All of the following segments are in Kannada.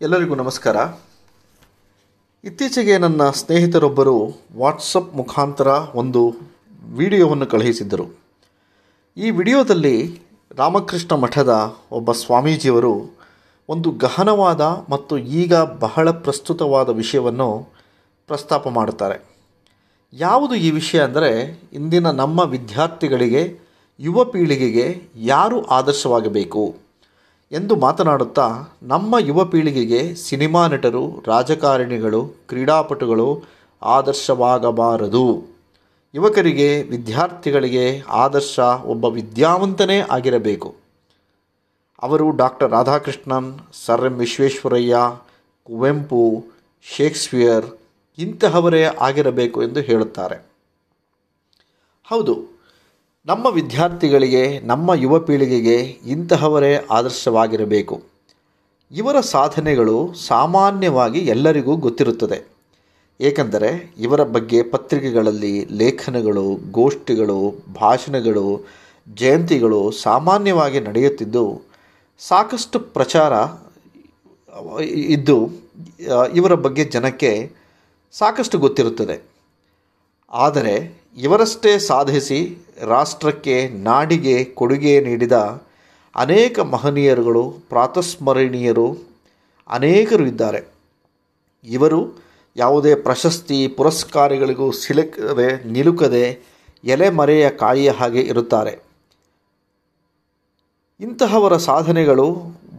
ಎಲ್ಲರಿಗೂ ನಮಸ್ಕಾರ. ಇತ್ತೀಚೆಗೆ ನನ್ನ ಸ್ನೇಹಿತರೊಬ್ಬರು ವಾಟ್ಸಪ್ ಮುಖಾಂತರ ಒಂದು ವಿಡಿಯೋವನ್ನು ಕಳುಹಿಸಿದ್ದರು. ಈ ವಿಡಿಯೋದಲ್ಲಿ ರಾಮಕೃಷ್ಣ ಮಠದ ಒಬ್ಬ ಸ್ವಾಮೀಜಿಯವರು ಒಂದು ಗಹನವಾದ ಮತ್ತು ಈಗ ಬಹಳ ಪ್ರಸ್ತುತವಾದ ವಿಷಯವನ್ನು ಪ್ರಸ್ತಾಪ ಮಾಡುತ್ತಾರೆ. ಯಾವುದು ಈ ವಿಷಯ ಅಂದರೆ, ಇಂದಿನ ನಮ್ಮ ವಿದ್ಯಾರ್ಥಿಗಳಿಗೆ, ಯುವ ಪೀಳಿಗೆಗೆ ಯಾರು ಆದರ್ಶವಾಗಬೇಕು? ಎಂದು ಮಾತನಾಡುತ್ತಾ, ನಮ್ಮ ಯುವ ಪೀಳಿಗೆಗೆ ಸಿನಿಮಾ ನಟರು, ರಾಜಕಾರಣಿಗಳು, ಕ್ರೀಡಾಪಟುಗಳು ಆದರ್ಶವಾಗಬಾರದು. ಯುವಕರಿಗೆ, ವಿದ್ಯಾರ್ಥಿಗಳಿಗೆ ಆದರ್ಶ ಒಬ್ಬ ವಿದ್ಯಾವಂತನೇ ಆಗಿರಬೇಕು. ಅವರು doctor Radhakrishnan, sir M Visvesvaraya, Kuvempu, Shakespeare ಇಂತಹವರೇ ಆಗಿರಬೇಕು ಎಂದು ಹೇಳುತ್ತಾರೆ. ಹೌದು ನಮ್ಮ ವಿದ್ಯಾರ್ಥಿಗಳಿಗೆ, ನಮ್ಮ ಯುವ ಪೀಳಿಗೆಗೆ ಇಂತಹವರೇ ಆದರ್ಶವಾಗಿರಬೇಕು. ಇವರ ಸಾಧನೆಗಳು ಸಾಮಾನ್ಯವಾಗಿ ಎಲ್ಲರಿಗೂ ಗೊತ್ತಿರುತ್ತದೆ. ಏಕೆಂದರೆ ಇವರ ಬಗ್ಗೆ ಪತ್ರಿಕೆಗಳಲ್ಲಿ ಲೇಖನಗಳು, ಗೋಷ್ಠಿಗಳು, ಭಾಷಣಗಳು, ಜಯಂತಿಗಳು ಸಾಮಾನ್ಯವಾಗಿ ನಡೆಯುತ್ತಿದ್ದು, ಸಾಕಷ್ಟು ಪ್ರಚಾರ ಇದ್ದು ಇವರ ಬಗ್ಗೆ ಜನಕ್ಕೆ ಸಾಕಷ್ಟು ಗೊತ್ತಿರುತ್ತದೆ. ಆದರೆ ಇವರಷ್ಟೇ ಸಾಧಿಸಿ ರಾಷ್ಟ್ರಕ್ಕೆ ನಾಡಿಗೆ ಕೊಡುಗೆ ನೀಡಿದ ಅನೇಕ ಮಹನೀಯರುಗಳು, ಪ್ರಾತಸ್ಮರಣೀಯರು ಅನೇಕರು ಇದ್ದಾರೆ. ಇವರು ಯಾವುದೇ ಪ್ರಶಸ್ತಿ, ಪುರಸ್ಕಾರಗಳಿಗೂ ಸಿಲುಕದೆ, ನಿಲುಕದೆ ಎಲೆಮರೆಯ ಕಾಯಿಯ ಹಾಗೆ ಇರುತ್ತಾರೆ. ಇಂತಹವರ ಸಾಧನೆಗಳು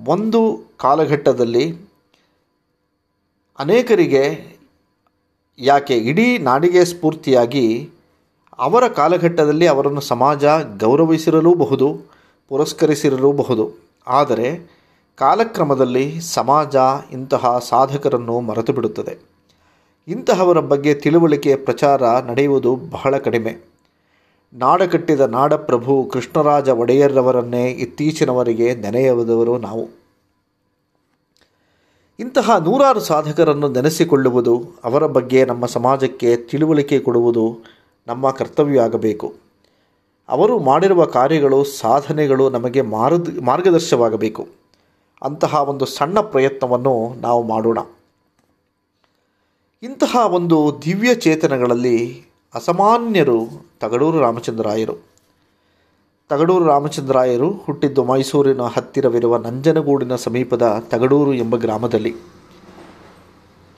ಒಂದು ಕಾಲಘಟ್ಟದಲ್ಲಿ ಅನೇಕರಿಗೆ ಯಾಕೆ ಇಡೀ ನಾಡಿಗೆ ಸ್ಫೂರ್ತಿಯಾಗಿ ಅವರ ಕಾಲಘಟ್ಟದಲ್ಲಿ ಅವರನ್ನು ಸಮಾಜ ಗೌರವಿಸಿರಲೂಬಹುದು, ಪುರಸ್ಕರಿಸಿರಲೂಬಹುದು. ಆದರೆ ಕಾಲಕ್ರಮದಲ್ಲಿ ಸಮಾಜ ಇಂತಹ ಸಾಧಕರನ್ನು ಮರೆತು ಬಿಡುತ್ತದೆ ಇಂತಹವರ ಬಗ್ಗೆ ತಿಳುವಳಿಕೆ ಪ್ರಚಾರ ನಡೆಯುವುದು ಬಹಳ ಕಡಿಮೆ. ನಾಡ ಕಟ್ಟಿದ ನಾಡಪ್ರಭು ಕೃಷ್ಣರಾಜ ಒಡೆಯರ್ರವರನ್ನೇ ಇತ್ತೀಚಿನವರಿಗೆ ನೆನೆಯುವುದವರು ನಾವು. ಇಂತಹ ನೂರಾರು ಸಾಧಕರನ್ನು ನೆನೆಸಿಕೊಳ್ಳುವುದು ಅವರ ಬಗ್ಗೆ ನಮ್ಮ ಸಮಾಜಕ್ಕೆ ತಿಳುವಳಿಕೆ ಕೊಡುವುದು ನಮ್ಮ ಕರ್ತವ್ಯ ಆಗಬೇಕು ಅವರು ಮಾಡಿರುವ ಕಾರ್ಯಗಳು, ಸಾಧನೆಗಳು ನಮಗೆ ಮಾರ್ಗ ಮಾರ್ಗದರ್ಶವಾಗಬೇಕು ಅಂತಹ ಒಂದು ಸಣ್ಣ ಪ್ರಯತ್ನವನ್ನು ನಾವು ಮಾಡೋಣ. ಇಂತಹ ಒಂದು ದಿವ್ಯ ಚೇತನಗಳಲ್ಲಿ ಅಸಾಮಾನ್ಯರು ತಗಡೂರು ರಾಮಚಂದ್ರಾಯರು. ತಗಡೂರು ರಾಮಚಂದ್ರಾಯರು ಹುಟ್ಟಿದ್ದು ಮೈಸೂರಿನ ಹತ್ತಿರವಿರುವ ನಂಜನಗೂಡಿನ ಸಮೀಪದ ತಗಡೂರು ಎಂಬ ಗ್ರಾಮದಲ್ಲಿ.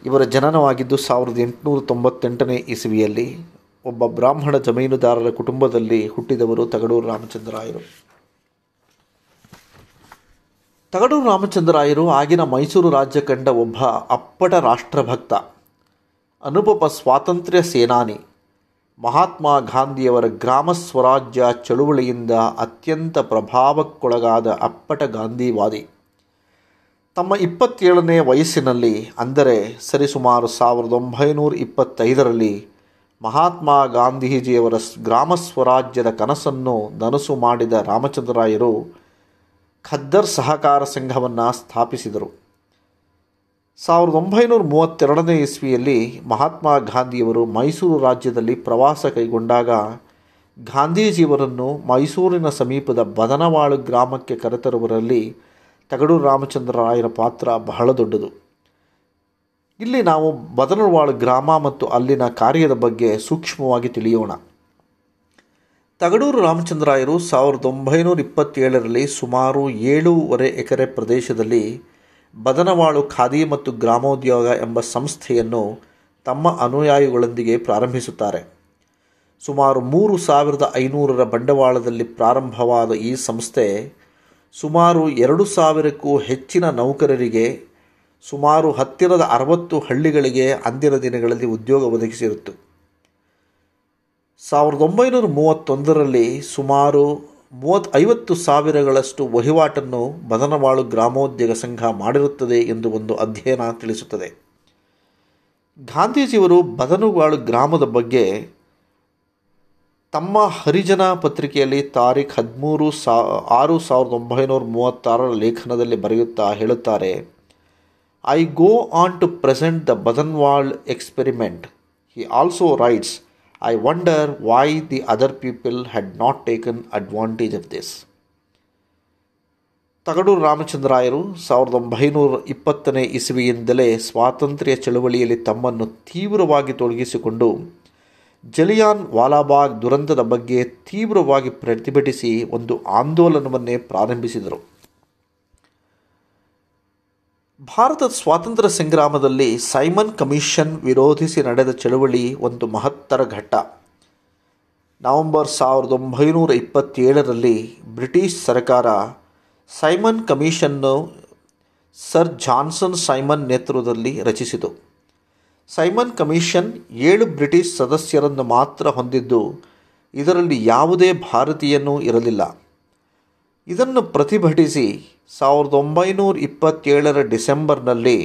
ಇವರ ಜನನವಾಗಿದ್ದು ಸಾವಿರದ ಎಂಟುನೂರ ತೊಂಬತ್ತೆಂಟನೇ ಇಸವಿಯಲ್ಲಿ ಒಬ್ಬ ಬ್ರಾಹ್ಮಣ ಜಮೀನುದಾರರ ಕುಟುಂಬದಲ್ಲಿ ಹುಟ್ಟಿದವರು ತಗಡೂರು ರಾಮಚಂದ್ರಾಯರು. ತಗಡೂರು ರಾಮಚಂದ್ರಾಯರು ಆಗಿನ ಮೈಸೂರು ರಾಜ್ಯ ಕಂಡ ಒಬ್ಬ ಅಪ್ಪಟ ರಾಷ್ಟ್ರಭಕ್ತ ಅನುಪಪ ಸ್ವಾತಂತ್ರ್ಯ ಸೇನಾನಿ ಮಹಾತ್ಮ ಗಾಂಧಿಯವರ ಗ್ರಾಮ ಸ್ವರಾಜ್ಯ ಚಳುವಳಿಯಿಂದ ಅತ್ಯಂತ ಪ್ರಭಾವಕ್ಕೊಳಗಾದ ಅಪ್ಪಟ ಗಾಂಧಿವಾದಿ. ತಮ್ಮ ಇಪ್ಪತ್ತೇಳನೇ ವಯಸ್ಸಿನಲ್ಲಿ, ಅಂದರೆ ಸರಿಸುಮಾರು ಸಾವಿರದ ಒಂಬೈನೂರ ಇಪ್ಪತ್ತೈದರಲ್ಲಿ, ಮಹಾತ್ಮ ಗಾಂಧೀಜಿಯವರ ಗ್ರಾಮ ಸ್ವರಾಜ್ಯದ ಕನಸನ್ನು ನನಸು ಮಾಡಿದ ರಾಮಚಂದ್ರಾಯರು ಖದ್ದರ್ ಸಹಕಾರ ಸಂಘವನ್ನು ಸ್ಥಾಪಿಸಿದರು. ಸಾವಿರದ ಒಂಬೈನೂರ ಮೂವತ್ತೆರಡನೇ ಇಸ್ವಿಯಲ್ಲಿ ಮಹಾತ್ಮ ಗಾಂಧಿಯವರು ಮೈಸೂರು ರಾಜ್ಯದಲ್ಲಿ ಪ್ರವಾಸ ಕೈಗೊಂಡಾಗ ಗಾಂಧೀಜಿಯವರನ್ನು ಮೈಸೂರಿನ ಸಮೀಪದ ಬದನವಾಳು ಗ್ರಾಮಕ್ಕೆ ಕರೆತರುವರಲ್ಲಿ ತಗಡೂರು ರಾಮಚಂದ್ರರಾಯರ ಪಾತ್ರ ಬಹಳ ದೊಡ್ಡದು. ಇಲ್ಲಿ ನಾವು ಬದನವಾಳು ಗ್ರಾಮ ಮತ್ತು ಅಲ್ಲಿನ ಕಾರ್ಯದ ಬಗ್ಗೆ ಸೂಕ್ಷ್ಮವಾಗಿ ತಿಳಿಯೋಣ. ತಗಡೂರು ರಾಮಚಂದ್ರಾಯರು ಸಾವಿರದ ಒಂಬೈನೂರ ಇಪ್ಪತ್ತೇಳರಲ್ಲಿ ಸುಮಾರು ಏಳೂವರೆ ಎಕರೆ ಪ್ರದೇಶದಲ್ಲಿ ಬದನವಾಳು ಖಾದಿ ಮತ್ತು ಗ್ರಾಮೋದ್ಯೋಗ ಎಂಬ ಸಂಸ್ಥೆಯನ್ನು ತಮ್ಮ ಅನುಯಾಯಿಗಳೊಂದಿಗೆ ಪ್ರಾರಂಭಿಸುತ್ತಾರೆ. ಸುಮಾರು ಮೂರು ಸಾವಿರದ ಐನೂರರ ಬಂಡವಾಳದಲ್ಲಿ ಪ್ರಾರಂಭವಾದ ಈ ಸಂಸ್ಥೆ ಸುಮಾರು ಎರಡು ಸಾವಿರಕ್ಕೂ ಹೆಚ್ಚಿನ ನೌಕರರಿಗೆ, ಸುಮಾರು ಹತ್ತಿರದ ಅರವತ್ತು ಹಳ್ಳಿಗಳಿಗೆ ಅಂದಿನ ದಿನಗಳಲ್ಲಿ ಉದ್ಯೋಗ ಒದಗಿಸಿರುತ್ತು. ಸಾವಿರದ ಒಂಬೈನೂರ ಮೂವತ್ತೊಂದರಲ್ಲಿ ಸುಮಾರು ಮೂವತ್ತು ಐವತ್ತು ಸಾವಿರಗಳಷ್ಟು ವಹಿವಾಟನ್ನು ಬದನವಾಳು ಗ್ರಾಮೋದ್ಯೋಗ ಸಂಘ ಮಾಡಿರುತ್ತದೆ ಎಂದು ಒಂದು ಅಧ್ಯಯನ ತಿಳಿಸುತ್ತದೆ. ಗಾಂಧೀಜಿಯವರು ಬದನವಾಳು ಗ್ರಾಮದ ಬಗ್ಗೆ ತಮ್ಮ ಹರಿಜನ ಪತ್ರಿಕೆಯಲ್ಲಿ ತಾರೀಖ್ ಹದಿಮೂರು ಸಾ, ಆರು ಸಾವಿರದ ಒಂಬೈನೂರ ಮೂವತ್ತಾರರ ಲೇಖನದಲ್ಲಿ ಬರೆಯುತ್ತಾ ಹೇಳುತ್ತಾರೆ I go on to present the Badanval experiment he also writes I wonder why the other people had not taken advantage of this Tagadur ರಾಮಚಂದ್ರಾಯರು ಸಾವಿರದ ಒಂಬೈನೂರ ಇಪ್ಪತ್ತನೇ ಇಸವಿಯಿಂದಲೇ ಸ್ವಾತಂತ್ರ್ಯ ಚಳವಳಿಯಲ್ಲಿ ತಮ್ಮನ್ನು ತೀವ್ರವಾಗಿ ತೊಡಗಿಸಿಕೊಂಡು ಜಲಿಯಾನ್ ವಾಲಾಬಾಗ್ ದುರಂತದ ಬಗ್ಗೆ ತೀವ್ರವಾಗಿ ಪ್ರತಿಭಟಿಸಿ ಒಂದು ಆಂದೋಲನವನ್ನೇ ಪ್ರಾರಂಭಿಸಿದರು. ಭಾರತದ ಸ್ವಾತಂತ್ರ್ಯ ಸಂಗ್ರಾಮದಲ್ಲಿ ಸೈಮನ್ ಕಮಿಷನ್ ವಿರೋಧಿಸಿ ನಡೆದ ಚಳವಳಿ ಒಂದು ಮಹತ್ತರ ಘಟ್ಟ. ನವೆಂಬರ್ ಸಾವಿರದ ಒಂಬೈನೂರ ಇಪ್ಪತ್ತೇಳರಲ್ಲಿ ಬ್ರಿಟಿಷ್ ಸರ್ಕಾರ Simon commission sir Johnson Simon ನೇತೃತ್ವದಲ್ಲಿ ರಚಿಸಿತು. ಸೈಮನ್ ಕಮಿಷನ್ ಏಳು ಬ್ರಿಟಿಷ್ ಸದಸ್ಯರನ್ನು ಮಾತ್ರ ಹೊಂದಿದ್ದು, ಇದರಲ್ಲಿ ಯಾವುದೇ ಭಾರತೀಯನೂ ಇರಲಿಲ್ಲ. ಇದನ್ನು ಪ್ರತಿಭಟಿಸಿ ಸಾವಿರದ ಒಂಬೈನೂರ ಇಪ್ಪತ್ತೇಳರ ಡಿಸೆಂಬರ್ನಲ್ಲಿ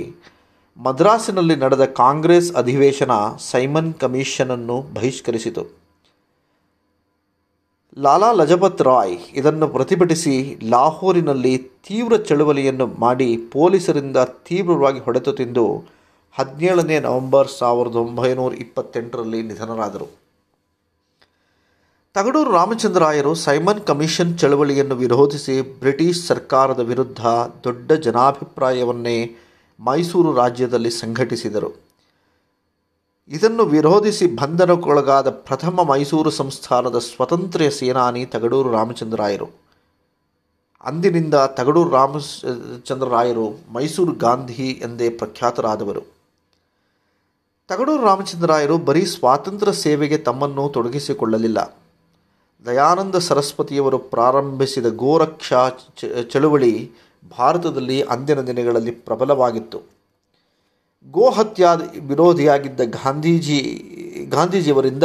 ಮದ್ರಾಸಿನಲ್ಲಿ ನಡೆದ ಕಾಂಗ್ರೆಸ್ ಅಧಿವೇಶನ ಸೈಮನ್ ಕಮಿಷನನ್ನು ಬಹಿಷ್ಕರಿಸಿತು. ಲಾಲಾ ಲಜಪತ್ ರಾಯ್ ಇದನ್ನು ಪ್ರತಿಭಟಿಸಿ ಲಾಹೋರಿನಲ್ಲಿ ತೀವ್ರ ಚಳುವಳಿಯನ್ನು ಮಾಡಿ ಪೊಲೀಸರಿಂದ ತೀವ್ರವಾಗಿ ಹೊಡೆತು ತಿಂದು ಹದಿನೇಳನೇ ನವೆಂಬರ್ ಸಾವಿರದ ಒಂಬೈನೂರ ಇಪ್ಪತ್ತೆಂಟರಲ್ಲಿ ನಿಧನರಾದರು. ತಗಡೂರು ರಾಮಚಂದ್ರಾಯರು ಸೈಮನ್ ಕಮಿಷನ್ ಚಳವಳಿಯನ್ನು ವಿರೋಧಿಸಿ ಬ್ರಿಟಿಷ್ ಸರ್ಕಾರದ ವಿರುದ್ಧ ದೊಡ್ಡ ಜನಾಭಿಪ್ರಾಯವನ್ನೇ ಮೈಸೂರು ರಾಜ್ಯದಲ್ಲಿ ಸಂಘಟಿಸಿದರು. ಇದನ್ನು ವಿರೋಧಿಸಿ ಬಂಧನಕ್ಕೊಳಗಾದ ಪ್ರಥಮ ಮೈಸೂರು ಸಂಸ್ಥಾನದ ಸ್ವತಂತ್ರ ಸೇನಾನಿ ತಗಡೂರು ರಾಮಚಂದ್ರಾಯರು. ಅಂದಿನಿಂದ ತಗಡೂರು ರಾಮಚಂದ್ರರಾಯರು ಮೈಸೂರು ಗಾಂಧಿ ಎಂದೇ ಪ್ರಖ್ಯಾತರಾದವರು. ತಗಡೂರು ರಾಮಚಂದ್ರರಾಯರು ಬರೀ ಸ್ವಾತಂತ್ರ್ಯ ಸೇವೆಗೆ ತಮ್ಮನ್ನು ತೊಡಗಿಸಿಕೊಳ್ಳಲಿಲ್ಲ. ದಯಾನಂದ ಸರಸ್ವತಿಯವರು ಪ್ರಾರಂಭಿಸಿದ ಗೋರಕ್ಷಾ ಚಳುವಳಿ ಭಾರತದಲ್ಲಿ ಅಂದಿನ ದಿನಗಳಲ್ಲಿ ಪ್ರಬಲವಾಗಿತ್ತು. ಗೋಹತ್ಯಾ ವಿರೋಧಿಯಾಗಿದ್ದ ಗಾಂಧೀಜಿ, ಗಾಂಧೀಜಿಯವರಿಂದ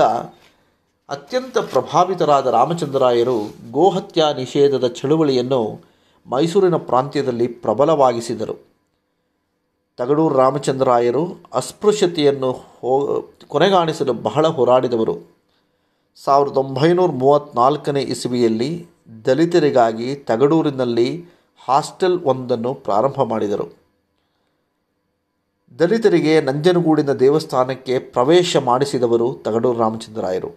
ಅತ್ಯಂತ ಪ್ರಭಾವಿತರಾದ ರಾಮಚಂದ್ರಾಯರು ಗೋಹತ್ಯಾ ನಿಷೇಧದ ಚಳುವಳಿಯನ್ನು ಮೈಸೂರಿನ ಪ್ರಾಂತ್ಯದಲ್ಲಿ ಪ್ರಬಲವಾಗಿಸಿದರು. ತಗಡೂರು ರಾಮಚಂದ್ರಾಯರು ಅಸ್ಪೃಶ್ಯತೆಯನ್ನು ಹೋ, ಕೊನೆಗಾಣಿಸಲು ಬಹಳ ಹೋರಾಡಿದವರು. ಸಾವಿರದ ಒಂಬೈನೂರ ಮೂವತ್ತ್ನಾಲ್ಕನೇ ಇಸವಿಯಲ್ಲಿ ದಲಿತರಿಗಾಗಿ ತಗಡೂರಿನಲ್ಲಿ ಹಾಸ್ಟೆಲ್ ಒಂದನ್ನು ಪ್ರಾರಂಭ ಮಾಡಿದರು. ದಲಿತರಿಗೆ ನಂಜನಗೂಡಿನ ದೇವಸ್ಥಾನಕ್ಕೆ ಪ್ರವೇಶ ಮಾಡಿಸಿದವರು ತಗಡೂರು ರಾಮಚಂದ್ರಾಯರು.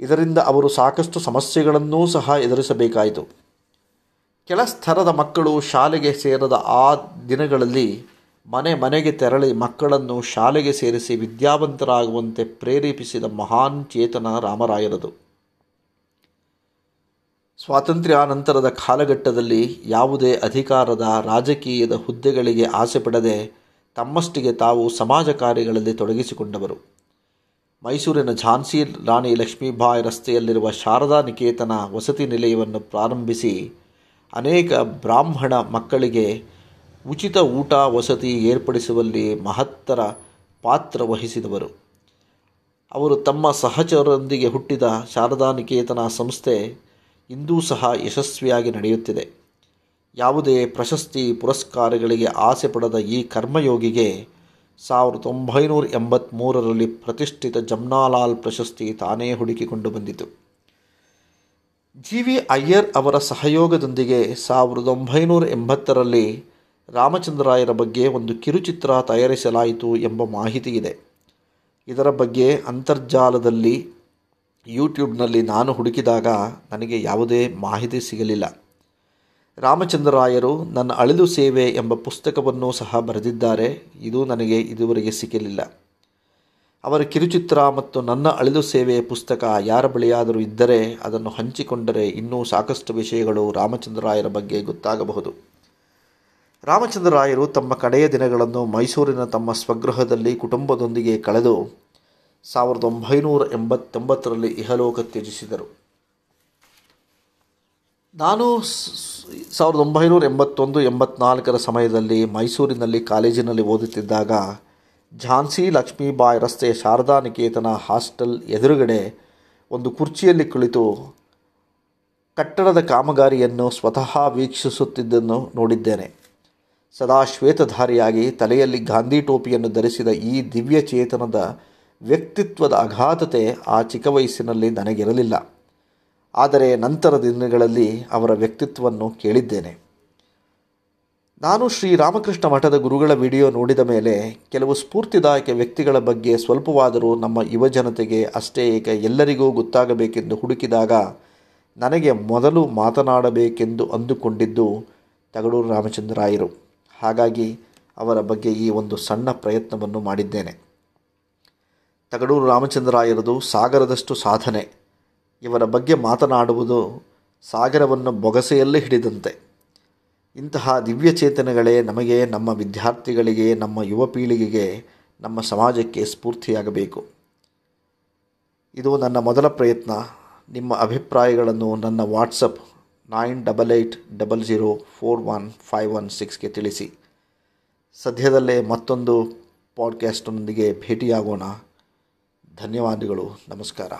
ಇದರಿಂದ ಅವರು ಸಾಕಷ್ಟು ಸಮಸ್ಯೆಗಳನ್ನೂ ಸಹ ಎದುರಿಸಬೇಕಾಯಿತು. ಕೆಳ ಸ್ತರದ ಮಕ್ಕಳು ಶಾಲೆಗೆ ಸೇರದ ಆ ದಿನಗಳಲ್ಲಿ ಮನೆ ಮನೆಗೆ ತೆರಳಿ ಮಕ್ಕಳನ್ನು ಶಾಲೆಗೆ ಸೇರಿಸಿ ವಿದ್ಯಾವಂತರಾಗುವಂತೆ ಪ್ರೇರೇಪಿಸಿದ ಮಹಾನ್ ಚೇತನ ರಾಮರಾಯರದು. ಸ್ವಾತಂತ್ರ್ಯಾನಂತರದ ಕಾಲಘಟ್ಟದಲ್ಲಿ ಯಾವುದೇ ಅಧಿಕಾರದ ರಾಜಕೀಯದ ಹುದ್ದೆಗಳಿಗೆ ಆಸೆ ಪಡದೆ ತಮ್ಮಷ್ಟಿಗೆ ತಾವು ಸಮಾಜ ಕಾರ್ಯಗಳಲ್ಲಿ ತೊಡಗಿಸಿಕೊಂಡವರು. ಮೈಸೂರಿನ ಝಾನ್ಸಿ ರಾಣಿ ಲಕ್ಷ್ಮೀಬಾಯಿ ರಸ್ತೆಯಲ್ಲಿರುವ ಶಾರದಾ ನಿಕೇತನ ವಸತಿ ನಿಲಯವನ್ನು ಪ್ರಾರಂಭಿಸಿ ಅನೇಕ ಬ್ರಾಹ್ಮಣ ಮಕ್ಕಳಿಗೆ ಉಚಿತ ಊಟ ವಸತಿ ಏರ್ಪಡಿಸುವಲ್ಲಿ ಮಹತ್ತರ ಪಾತ್ರ ವಹಿಸಿದವರು. ಅವರು ತಮ್ಮ ಸಹಚರರೊಂದಿಗೆ ಹುಟ್ಟಿದ ಶಾರದಾ ನಿಕೇತನ ಸಂಸ್ಥೆ ಇಂದೂ ಸಹ ಯಶಸ್ವಿಯಾಗಿ ನಡೆಯುತ್ತಿದೆ. ಯಾವುದೇ ಪ್ರಶಸ್ತಿ ಪುರಸ್ಕಾರಗಳಿಗೆ ಆಸೆ ಪಡೆದ ಈ ಕರ್ಮಯೋಗಿಗೆ ಸಾವಿರದ ಒಂಬೈನೂರ ಎಂಬತ್ತ್ಮೂರರಲ್ಲಿ ಪ್ರತಿಷ್ಠಿತ ಜಮ್ನಾಲಾಲ್ ಪ್ರಶಸ್ತಿ ತಾನೇ ಹುಡುಕಿಕೊಂಡು ಬಂದಿತು. ಜಿ ವಿ ಅಯ್ಯರ್ ಅವರ ಸಹಯೋಗದೊಂದಿಗೆ ಸಾವಿರದ ಒಂಬೈನೂರ ಎಂಬತ್ತರಲ್ಲಿ ರಾಮಚಂದ್ರಾಯರ ಬಗ್ಗೆ ಒಂದು ಕಿರುಚಿತ್ರ ತಯಾರಿಸಲಾಯಿತು ಎಂಬ ಮಾಹಿತಿ ಇದೆ. ಇದರ ಬಗ್ಗೆ ಅಂತರ್ಜಾಲದಲ್ಲಿ ಯೂಟ್ಯೂಬ್ನಲ್ಲಿ ನಾನು ಹುಡುಕಿದಾಗ ನನಗೆ ಯಾವುದೇ ಮಾಹಿತಿ ಸಿಗಲಿಲ್ಲ. ರಾಮಚಂದ್ರರಾಯರು ನನ್ನ ಅಳಿಲು ಸೇವೆ ಎಂಬ ಪುಸ್ತಕವನ್ನು ಸಹ ಬರೆದಿದ್ದಾರೆ. ಇದು ನನಗೆ ಇದುವರೆಗೆ ಸಿಗಲಿಲ್ಲ. ಅವರ ಕಿರುಚಿತ್ರ ಮತ್ತು ನನ್ನ ಅಳಿಲು ಸೇವೆ ಪುಸ್ತಕ ಯಾರ ಬಳಿಯಾದರೂ ಇದ್ದರೆ ಅದನ್ನು ಹಂಚಿಕೊಂಡರೆ ಇನ್ನೂ ಸಾಕಷ್ಟು ವಿಷಯಗಳು ರಾಮಚಂದ್ರರಾಯರ ಬಗ್ಗೆ ಗೊತ್ತಾಗಬಹುದು. ರಾಮಚಂದ್ರರಾಯರು ತಮ್ಮ ಕಡೆಯ ದಿನಗಳನ್ನು ಮೈಸೂರಿನ ತಮ್ಮ ಸ್ವಗೃಹದಲ್ಲಿ ಕುಟುಂಬದೊಂದಿಗೆ ಕಳೆದು ಸಾವಿರದ ಒಂಬೈನೂರ ಎಂಬತ್ತೊಂಬತ್ತರಲ್ಲಿ ಇಹಲೋಕ ತ್ಯಜಿಸಿದರು. ನಾನು ಸಾವಿರದ ಒಂಬೈನೂರ ಎಂಬತ್ತೊಂದು, ಎಂಬತ್ನಾಲ್ಕರ ಸಮಯದಲ್ಲಿ ಮೈಸೂರಿನಲ್ಲಿ ಕಾಲೇಜಿನಲ್ಲಿ ಓದುತ್ತಿದ್ದಾಗ ಝಾನ್ಸಿ ಲಕ್ಷ್ಮೀಬಾಯಿ ರಸ್ತೆಯ ಶಾರದಾ ನಿಕೇತನ ಹಾಸ್ಟೆಲ್ ಎದುರುಗಡೆ ಒಂದು ಕುರ್ಚಿಯಲ್ಲಿ ಕುಳಿತು ಕಟ್ಟಡದ ಕಾಮಗಾರಿಯನ್ನು ಸ್ವತಃ ವೀಕ್ಷಿಸುತ್ತಿದ್ದನ್ನು ನೋಡಿದ್ದೇನೆ. ಸದಾ ಶ್ವೇತಧಾರಿಯಾಗಿ ತಲೆಯಲ್ಲಿ ಗಾಂಧಿ ಟೋಪಿಯನ್ನು ಧರಿಸಿದ ಈ ದಿವ್ಯ ಚೇತನದ ವ್ಯಕ್ತಿತ್ವದ ಅಗಾಧತೆ ಆ ಚಿಕ್ಕ ವಯಸ್ಸಿನಲ್ಲಿ ನನಗಿರಲಿಲ್ಲ. ಆದರೆ ನಂತರ ದಿನಗಳಲ್ಲಿ ಅವರ ವ್ಯಕ್ತಿತ್ವವನ್ನು ಕೇಳಿದ್ದೇನೆ. ನಾನು ಶ್ರೀರಾಮಕೃಷ್ಣ ಮಠದ ಗುರುಗಳ ವಿಡಿಯೋ ನೋಡಿದ ಮೇಲೆ ಕೆಲವು ಸ್ಫೂರ್ತಿದಾಯಕ ವ್ಯಕ್ತಿಗಳ ಬಗ್ಗೆ ಸ್ವಲ್ಪವಾದರೂ ನಮ್ಮ ಯುವಜನತೆಗೆ ಅಷ್ಟೇ ಏಕ ಎಲ್ಲರಿಗೂ ಗೊತ್ತಾಗಬೇಕೆಂದು ಹುಡುಕಿದಾಗ ನನಗೆ ಮೊದಲು ಮಾತನಾಡಬೇಕೆಂದು ಅಂದುಕೊಂಡಿದ್ದು ತಗಡೂರು ರಾಮಚಂದ್ರಾಯರು. ಹಾಗಾಗಿ ಅವರ ಬಗ್ಗೆ ಈ ಒಂದು ಸಣ್ಣ ಪ್ರಯತ್ನವನ್ನು ಮಾಡಿದ್ದೇನೆ. ತಗಡೂರು ರಾಮಚಂದ್ರಾಯರದು ಸಾಗರದಷ್ಟು ಸಾಧನೆ. ಇವರ ಬಗ್ಗೆ ಮಾತನಾಡುವುದು ಸಾಗರವನ್ನು ಬೊಗಸೆಯಲ್ಲೇ ಹಿಡಿದಂತೆ. ಇಂತಹ ದಿವ್ಯಚೇತನಗಳೇ ನಮಗೆ ನಮ್ಮ ವಿದ್ಯಾರ್ಥಿಗಳಿಗೆ, ನಮ್ಮ ಯುವ ಪೀಳಿಗೆಗೆ, ನಮ್ಮ ಸಮಾಜಕ್ಕೆ ಸ್ಫೂರ್ತಿಯಾಗಬೇಕು. ಇದು ನನ್ನ ಮೊದಲ ಪ್ರಯತ್ನ. ನಿಮ್ಮ ಅಭಿಪ್ರಾಯಗಳನ್ನು ನನ್ನ WhatsApp nine double eight double zero four one five one ಸಿಕ್ಸ್ಗೆ ತಿಳಿಸಿ. ಸದ್ಯದಲ್ಲೇ ಮತ್ತೊಂದು ಪಾಡ್ಕ್ಯಾಸ್ಟ್ನೊಂದಿಗೆ ಭೇಟಿಯಾಗೋಣ. ಧನ್ಯವಾದಗಳು. ನಮಸ್ಕಾರ.